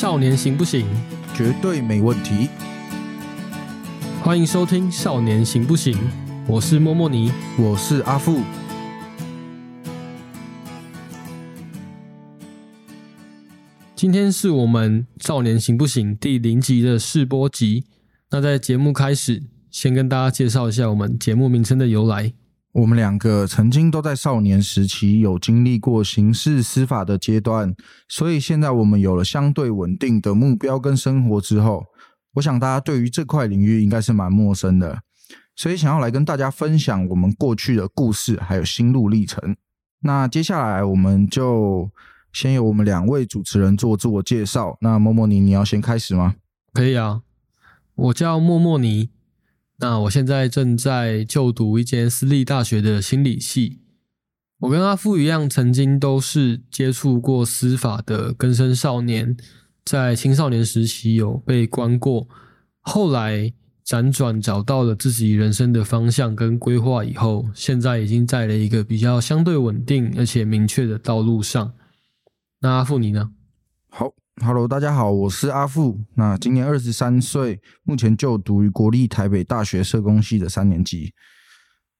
少年行不行？绝对没问题。欢迎收听《少年行不行》，我是莫莫尼。我是阿富。今天是我们《少年行不行》第零集的试播集。那在节目开始，先跟大家介绍一下我们节目名称的由来。我们两个曾经都在少年时期有经历过刑事司法的阶段，所以现在我们有了相对稳定的目标跟生活之后，我想大家对于这块领域应该是蛮陌生的，所以想要来跟大家分享我们过去的故事还有心路历程。那接下来我们就先由我们两位主持人做自我介绍。那默默尼你要先开始吗？可以啊，我叫莫莫尼。那我现在正在就读一间私立大学的心理系。我跟阿富一样，曾经都是接触过司法的根生少年，在青少年时期有被关过，后来辗转找到了自己人生的方向跟规划以后，现在已经在了一个比较相对稳定而且明确的道路上。那阿富你呢？好，Hello，大家好，我是阿富。那今年二十三岁，目前就读于国立台北大学社工系的三年级。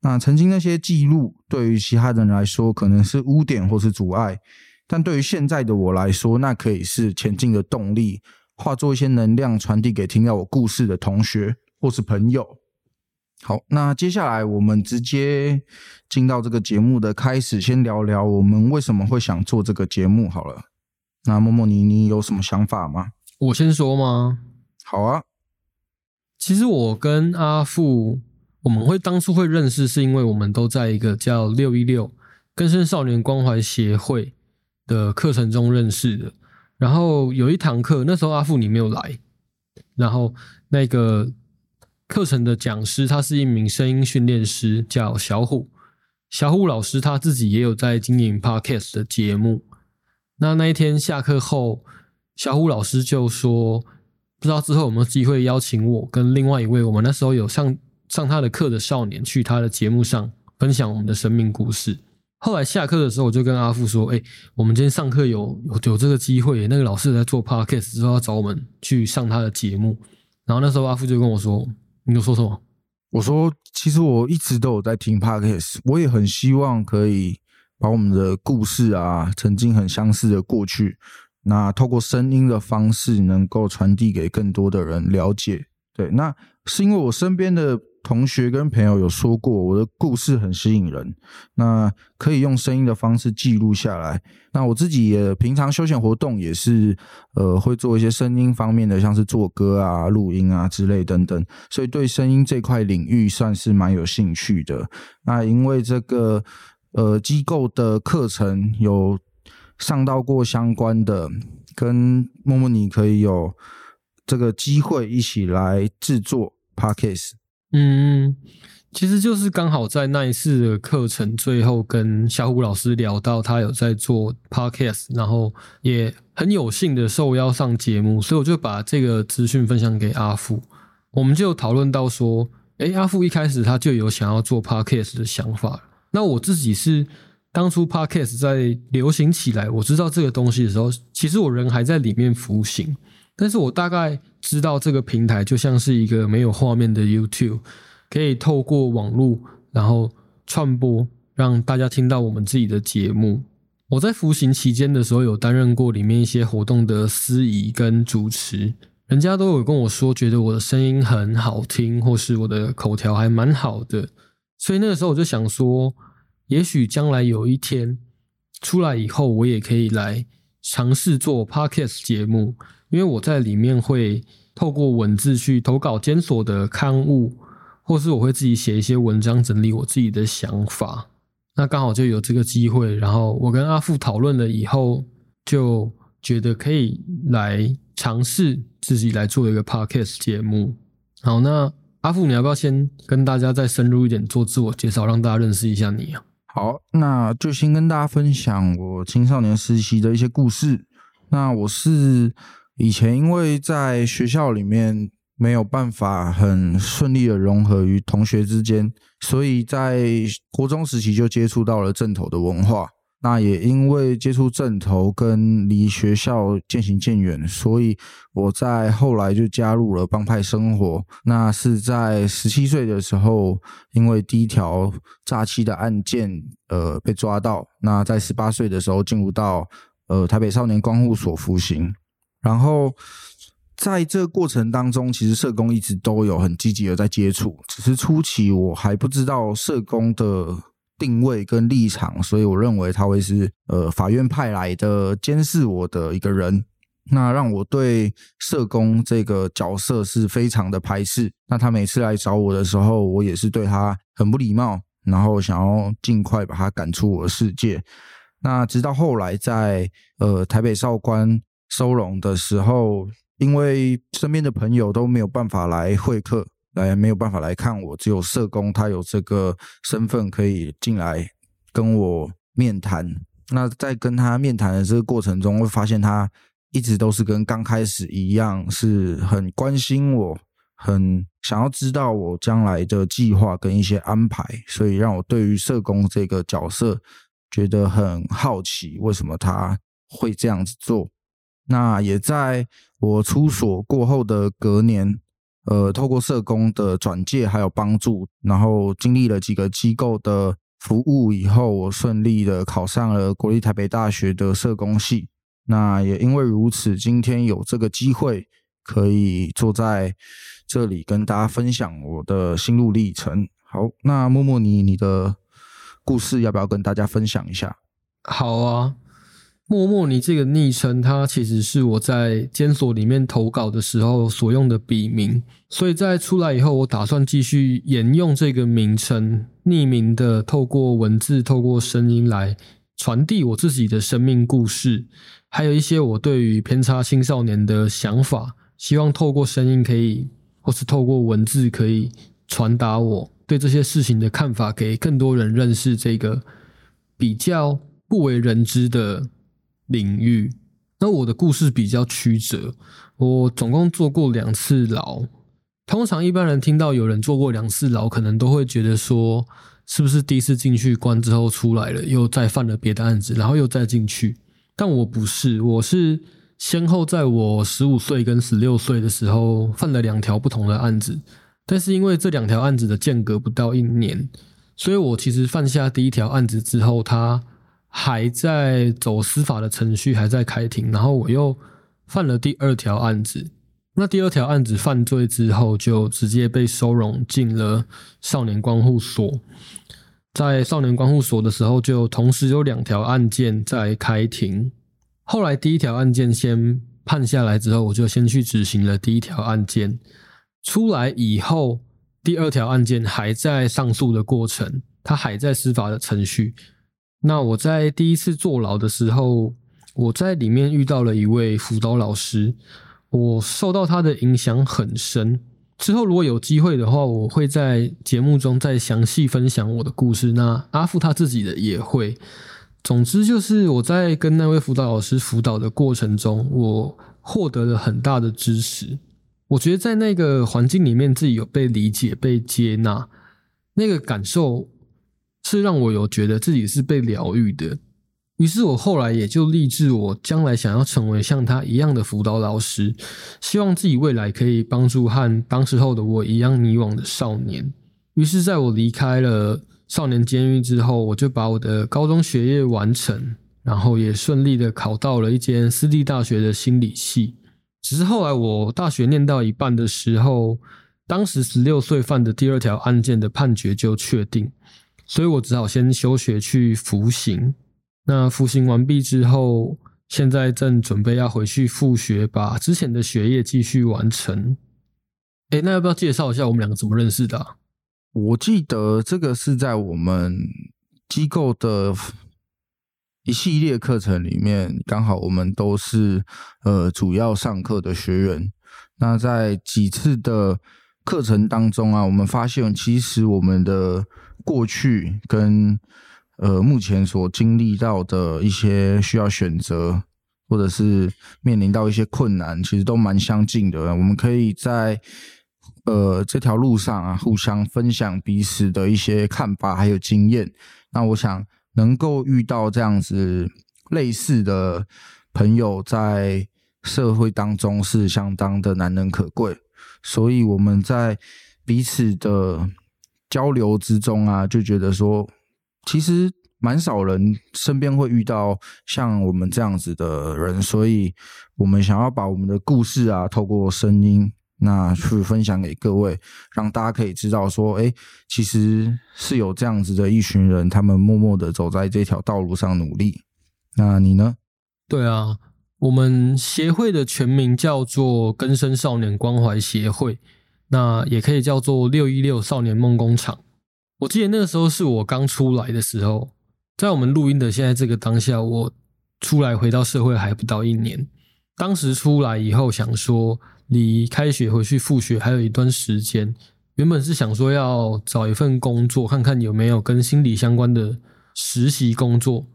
那曾经那些记录，对于其他人来说可能是污点或是阻碍，但对于现在的我来说，那可以是前进的动力，化作一些能量传递给听到我故事的同学或是朋友。好，那接下来我们直接进到这个节目的开始，先聊聊我们为什么会想做这个节目好了。那默默你你有什么想法吗？我先说吗？好啊，其实我跟阿富，我们会当初会认识，是因为我们都在一个叫六一六更生少年关怀协会的课程中认识的。然后有一堂课，那时候阿富你没有来，然后那个课程的讲师他是一名声音训练师，叫小虎。小虎老师他自己也有在经营 podcast 的节目。那那一天下课后，小虎老师就说。不知道之后有没有机会邀请我跟另外一位我们那时候有上上他的课的少年去他的节目上分享我们的生命故事。后来下课的时候，我就跟阿富说：“哎，我们今天上课有有有这个机会，那个老师在做 podcast 之后要找我们去上他的节目。”然后那时候阿富就跟我说：“你有说什么？”我说：“其实我一直都有在听 podcast，我也很希望可以把我们的故事啊，曾经很相似的过去。”那透过声音的方式，能够传递给更多的人了解。对，那是因为我身边的同学跟朋友有说过，我的故事很吸引人，那可以用声音的方式记录下来。那我自己也平常休闲活动也是，呃，会做一些声音方面的，像是做歌啊、录音啊之类等等，所以对声音这块领域算是蛮有兴趣的。那因为这个呃机构的课程有。上到过相关的，跟默默你可以有这个机会一起来制作 podcast。嗯，其实就是刚好在那一次的课程最后，跟小虎老师聊到他有在做 podcast，然后也很有幸的受邀上节目，所以我就把这个资讯分享给阿富。我们就讨论到说，诶，阿富一开始他就有想要做 podcast 的想法，那我自己是。当初 Podcast 在流行起来，我知道这个东西的时候，其实我人还在里面服刑，但是我大概知道这个平台就像是一个没有画面的 YouTube，可以透过网络然后传播，让大家听到我们自己的节目。我在服刑期间的时候，有担任过里面一些活动的司仪跟主持，人家都有跟我说，觉得我的声音很好听，或是我的口条还蛮好的，所以那个时候我就想说。也许将来有一天出来以后，我也可以来尝试做 podcast 节目，因为我在里面会透过文字去投稿监所的刊物，或是我会自己写一些文章，整理我自己的想法。那刚好就有这个机会，然后我跟阿富讨论了以后，就觉得可以来尝试自己来做一个 podcast 节目。好，那阿富，你要不要先跟大家再深入一点做自我介绍，让大家认识一下你啊？好，那就先跟大家分享我青少年时期的一些故事。那我是以前因为在学校里面没有办法很顺利的融合于同学之间，所以在国中时期就接触到了正统的文化。那也因为接触正头跟离学校渐行渐远，所以我在后来就加入了帮派生活。那是在十七岁的时候，因为第一条诈欺的案件，呃，被抓到。那在十八岁的时候进入到呃台北少年观护所服刑。然后在这个过程当中，其实社工一直都有很积极的在接触，只是初期我还不知道社工的。定位跟立场，所以我认为他会是呃法院派来的监视我的一个人，那让我对社工这个角色是非常的排斥。那他每次来找我的时候，我也是对他很不礼貌，然后想要尽快把他赶出我的世界。那直到后来在呃台北少官收容的时候，因为身边的朋友都没有办法来会客。来没有办法来看我，只有社工他有这个身份可以进来跟我面谈。那在跟他面谈的这个过程中，会发现他一直都是跟刚开始一样，是很关心我，很想要知道我将来的计划跟一些安排，所以让我对于社工这个角色觉得很好奇，为什么他会这样子做？那也在我出所过后的隔年。呃，透过社工的转介还有帮助，然后经历了几个机构的服务以后，我顺利的考上了国立台北大学的社工系。那也因为如此，今天有这个机会可以坐在这里跟大家分享我的心路历程。好，那默默你你的故事要不要跟大家分享一下？好啊。默默，你这个昵称，它其实是我在监所里面投稿的时候所用的笔名，所以在出来以后，我打算继续沿用这个名称，匿名的透过文字、透过声音来传递我自己的生命故事，还有一些我对于偏差青少年的想法，希望透过声音可以，或是透过文字可以传达我对这些事情的看法，给更多人认识这个比较不为人知的。领域，那我的故事比较曲折。我总共坐过两次牢。通常一般人听到有人坐过两次牢，可能都会觉得说，是不是第一次进去关之后出来了，又再犯了别的案子，然后又再进去？但我不是，我是先后在我十五岁跟十六岁的时候犯了两条不同的案子，但是因为这两条案子的间隔不到一年，所以我其实犯下第一条案子之后，他。还在走司法的程序，还在开庭，然后我又犯了第二条案子。那第二条案子犯罪之后，就直接被收容进了少年关护所。在少年关护所的时候，就同时有两条案件在开庭。后来第一条案件先判下来之后，我就先去执行了第一条案件。出来以后，第二条案件还在上诉的过程，它还在司法的程序。那我在第一次坐牢的时候，我在里面遇到了一位辅导老师，我受到他的影响很深。之后如果有机会的话，我会在节目中再详细分享我的故事。那阿富他自己的也会。总之就是我在跟那位辅导老师辅导的过程中，我获得了很大的支持。我觉得在那个环境里面，自己有被理解、被接纳，那个感受。是让我有觉得自己是被疗愈的，于是我后来也就立志，我将来想要成为像他一样的辅导老师，希望自己未来可以帮助和当时候的我一样迷惘的少年。于是，在我离开了少年监狱之后，我就把我的高中学业完成，然后也顺利的考到了一间私立大学的心理系。只是后来我大学念到一半的时候，当时十六岁犯的第二条案件的判决就确定。所以我只好先休学去服刑。那服刑完毕之后，现在正准备要回去复学，把之前的学业继续完成。哎，那要不要介绍一下我们两个怎么认识的？我记得这个是在我们机构的一系列课程里面，刚好我们都是呃主要上课的学员。那在几次的课程当中啊，我们发现其实我们的过去跟呃目前所经历到的一些需要选择，或者是面临到一些困难，其实都蛮相近的。我们可以在呃这条路上啊，互相分享彼此的一些看法还有经验。那我想能够遇到这样子类似的朋友，在社会当中是相当的难能可贵。所以我们在彼此的交流之中啊，就觉得说，其实蛮少人身边会遇到像我们这样子的人，所以我们想要把我们的故事啊，透过声音。那去分享给各位，让大家可以知道说，哎，其实是有这样子的一群人，他们默默的走在这条道路上努力。那你呢？对啊，我们协会的全名叫做根生少年关怀协会，那也可以叫做六一六少年梦工厂。我记得那个时候是我刚出来的时候，在我们录音的现在这个当下，我出来回到社会还不到一年。当时出来以后，想说。离开学回去复学还有一段时间，原本是想说要找一份工作，看看有没有跟心理相关的实习工作，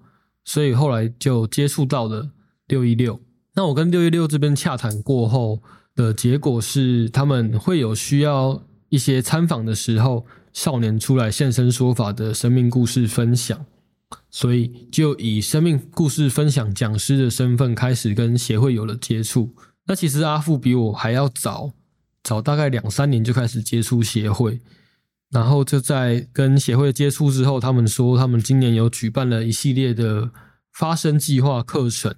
所以后来就接触到了六一六。那我跟六一六这边洽谈过后的结果是，他们会有需要一些参访的时候，少年出来现身说法的生命故事分享，所以就以生命故事分享讲师的身份开始跟协会有了接触。那其实阿富比我还要早，早大概两三年就开始接触协会，然后就在跟协会接触之后，他们说他们今年有举办了一系列的发声计划课程，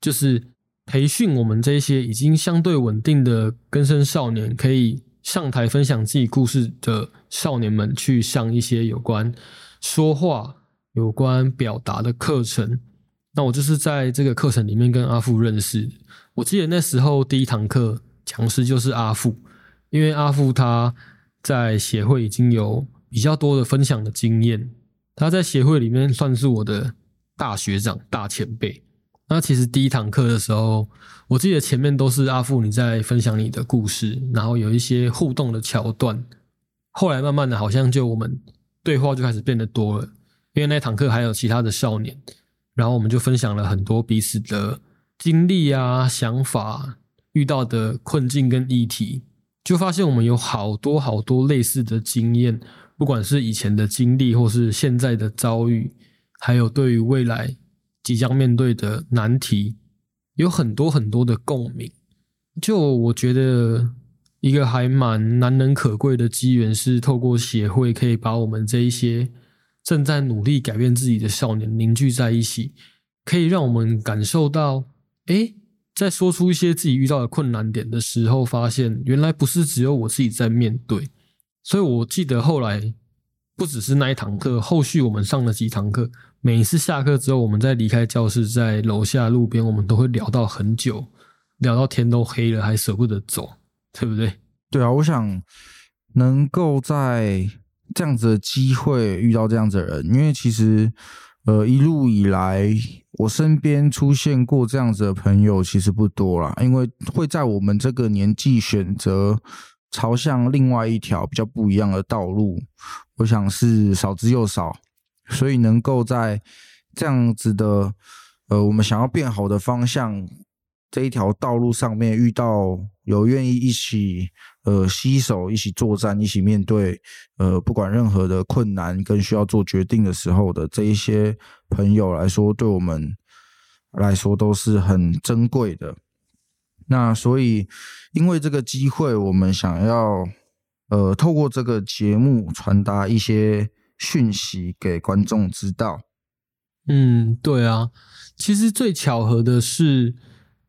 就是培训我们这些已经相对稳定的根生少年，可以上台分享自己故事的少年们去上一些有关说话、有关表达的课程。那我就是在这个课程里面跟阿富认识。我记得那时候第一堂课讲师就是阿富，因为阿富他在协会已经有比较多的分享的经验，他在协会里面算是我的大学长、大前辈。那其实第一堂课的时候，我记得前面都是阿富你在分享你的故事，然后有一些互动的桥段。后来慢慢的，好像就我们对话就开始变得多了，因为那堂课还有其他的少年。然后我们就分享了很多彼此的经历啊、想法、遇到的困境跟议题，就发现我们有好多好多类似的经验，不管是以前的经历，或是现在的遭遇，还有对于未来即将面对的难题，有很多很多的共鸣。就我觉得一个还蛮难能可贵的机缘，是透过协会可以把我们这一些。正在努力改变自己的少年凝聚在一起，可以让我们感受到，哎，在说出一些自己遇到的困难点的时候，发现原来不是只有我自己在面对。所以我记得后来不只是那一堂课，后续我们上了几堂课，每一次下课之后，我们在离开教室，在楼下路边，我们都会聊到很久，聊到天都黑了，还舍不得走，对不对？对啊，我想能够在。这样子的机会遇到这样子的人，因为其实，呃，一路以来我身边出现过这样子的朋友其实不多啦，因为会在我们这个年纪选择朝向另外一条比较不一样的道路，我想是少之又少，所以能够在这样子的，呃，我们想要变好的方向这一条道路上面遇到有愿意一起。呃，携手一起作战，一起面对，呃，不管任何的困难跟需要做决定的时候的这一些朋友来说，对我们来说都是很珍贵的。那所以，因为这个机会，我们想要呃，透过这个节目传达一些讯息给观众知道。嗯，对啊，其实最巧合的是。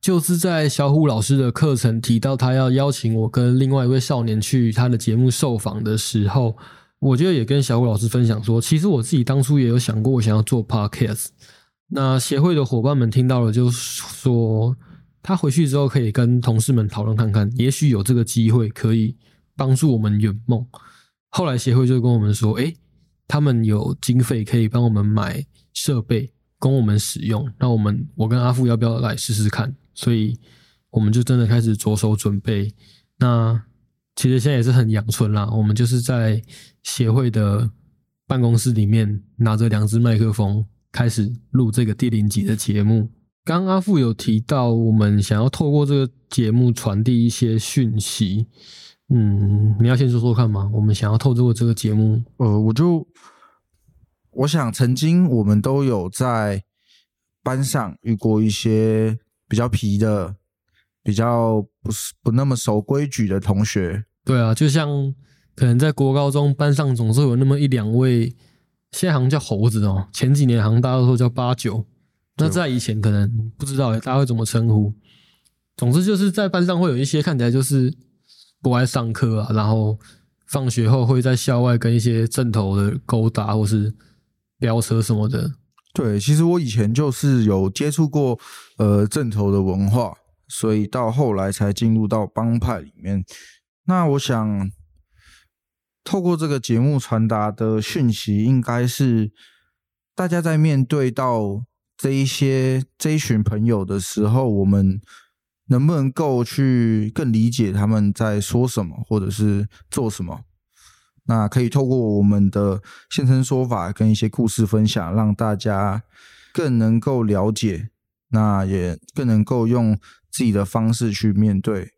就是在小虎老师的课程提到他要邀请我跟另外一位少年去他的节目受访的时候，我就也跟小虎老师分享说，其实我自己当初也有想过，我想要做 podcast。那协会的伙伴们听到了，就说他回去之后可以跟同事们讨论看看，也许有这个机会可以帮助我们圆梦。后来协会就跟我们说，诶，他们有经费可以帮我们买设备供我们使用，那我们我跟阿富要不要来试试看？所以我们就真的开始着手准备。那其实现在也是很阳春啦，我们就是在协会的办公室里面拿着两只麦克风，开始录这个第零集的节目。刚阿富有提到，我们想要透过这个节目传递一些讯息。嗯，你要先说说看吗？我们想要透过这个节目，呃，我就我想曾经我们都有在班上遇过一些比较皮的、比较不是不那么守规矩的同学。对啊，就像可能在国高中班上总是有那么一两位，现在好像叫猴子哦，前几年好像大家都说叫八九，那在以前可能不知道大家会怎么称呼。总之就是在班上会有一些看起来就是不爱上课啊，然后放学后会在校外跟一些正头的勾搭或是飙车什么的。对，其实我以前就是有接触过呃正头的文化，所以到后来才进入到帮派里面。那我想透过这个节目传达的讯息，应该是大家在面对到这一些这一群朋友的时候，我们。能不能够去更理解他们在说什么，或者是做什么？那可以透过我们的现身说法跟一些故事分享，让大家更能够了解，那也更能够用自己的方式去面对。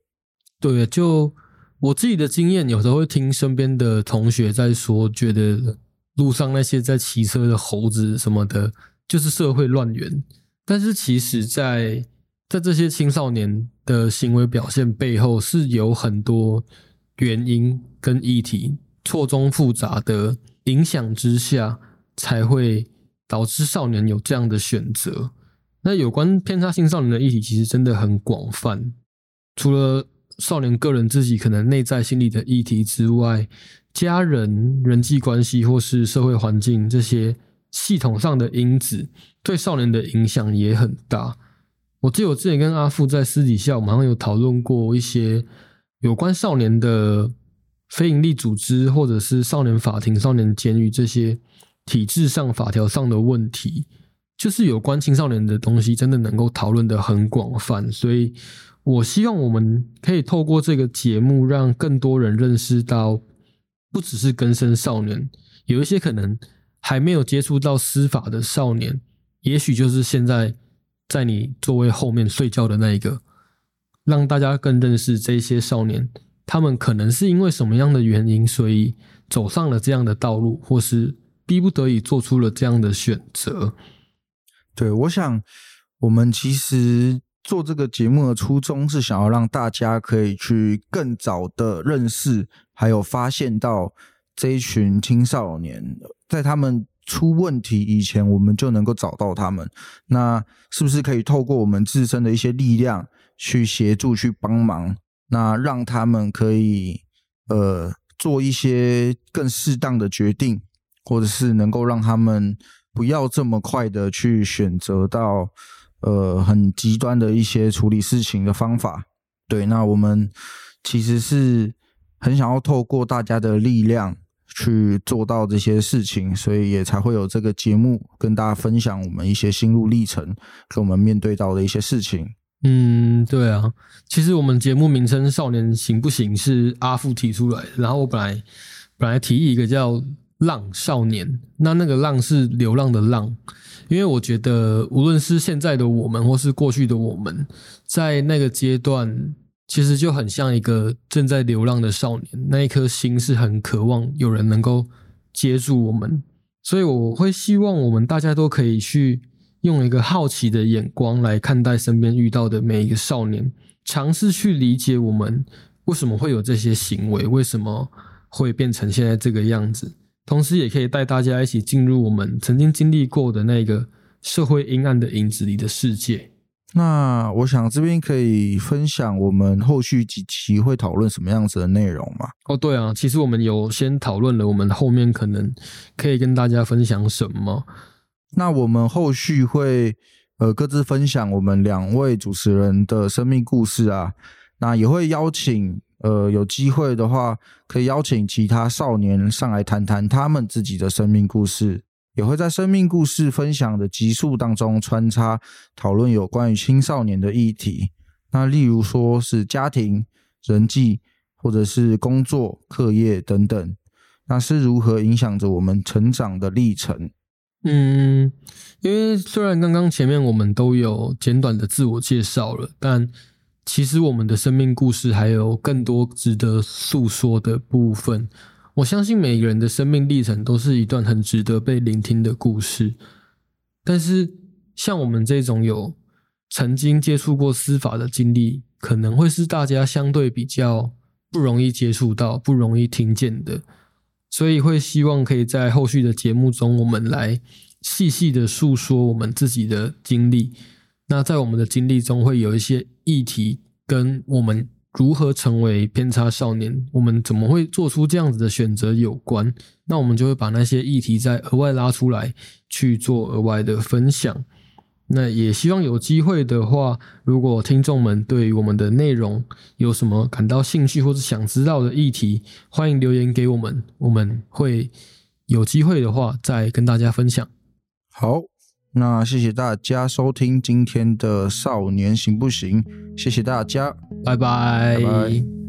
对，就我自己的经验，有时候会听身边的同学在说，觉得路上那些在骑车的猴子什么的，就是社会乱源。但是其实，在在这些青少年的行为表现背后，是有很多原因跟议题错综复杂的影响之下，才会导致少年有这样的选择。那有关偏差青少年的议题，其实真的很广泛。除了少年个人自己可能内在心理的议题之外，家人、人际关系或是社会环境这些系统上的因子，对少年的影响也很大。我记得我之前跟阿富在私底下，我们好像有讨论过一些有关少年的非营利组织，或者是少年法庭、少年监狱这些体制上、法条上的问题，就是有关青少年的东西，真的能够讨论的很广泛。所以我希望我们可以透过这个节目，让更多人认识到，不只是根生少年，有一些可能还没有接触到司法的少年，也许就是现在。在你座位后面睡觉的那一个，让大家更认识这些少年，他们可能是因为什么样的原因，所以走上了这样的道路，或是逼不得已做出了这样的选择。对，我想我们其实做这个节目的初衷是想要让大家可以去更早的认识，还有发现到这一群青少年，在他们。出问题以前，我们就能够找到他们。那是不是可以透过我们自身的一些力量去协助、去帮忙？那让他们可以呃做一些更适当的决定，或者是能够让他们不要这么快的去选择到呃很极端的一些处理事情的方法。对，那我们其实是很想要透过大家的力量。去做到这些事情，所以也才会有这个节目跟大家分享我们一些心路历程，跟我们面对到的一些事情。嗯，对啊，其实我们节目名称“少年行不行”是阿富提出来的，然后我本来本来提议一个叫“浪少年”，那那个“浪”是流浪的“浪”，因为我觉得无论是现在的我们，或是过去的我们，在那个阶段。其实就很像一个正在流浪的少年，那一颗心是很渴望有人能够接住我们，所以我会希望我们大家都可以去用一个好奇的眼光来看待身边遇到的每一个少年，尝试去理解我们为什么会有这些行为，为什么会变成现在这个样子，同时也可以带大家一起进入我们曾经经历过的那个社会阴暗的影子里的世界。那我想这边可以分享我们后续几期会讨论什么样子的内容吗？哦，对啊，其实我们有先讨论了，我们后面可能可以跟大家分享什么。那我们后续会呃各自分享我们两位主持人的生命故事啊，那也会邀请呃有机会的话，可以邀请其他少年上来谈谈他们自己的生命故事。也会在生命故事分享的集数当中穿插讨论有关于青少年的议题，那例如说是家庭、人际，或者是工作、课业等等，那是如何影响着我们成长的历程？嗯，因为虽然刚刚前面我们都有简短的自我介绍了，但其实我们的生命故事还有更多值得诉说的部分。我相信每个人的生命历程都是一段很值得被聆听的故事，但是像我们这种有曾经接触过司法的经历，可能会是大家相对比较不容易接触到、不容易听见的，所以会希望可以在后续的节目中，我们来细细的诉说我们自己的经历。那在我们的经历中，会有一些议题跟我们。如何成为偏差少年？我们怎么会做出这样子的选择？有关，那我们就会把那些议题再额外拉出来去做额外的分享。那也希望有机会的话，如果听众们对于我们的内容有什么感到兴趣或者想知道的议题，欢迎留言给我们，我们会有机会的话再跟大家分享。好。那谢谢大家收听今天的少年行不行？谢谢大家，拜拜。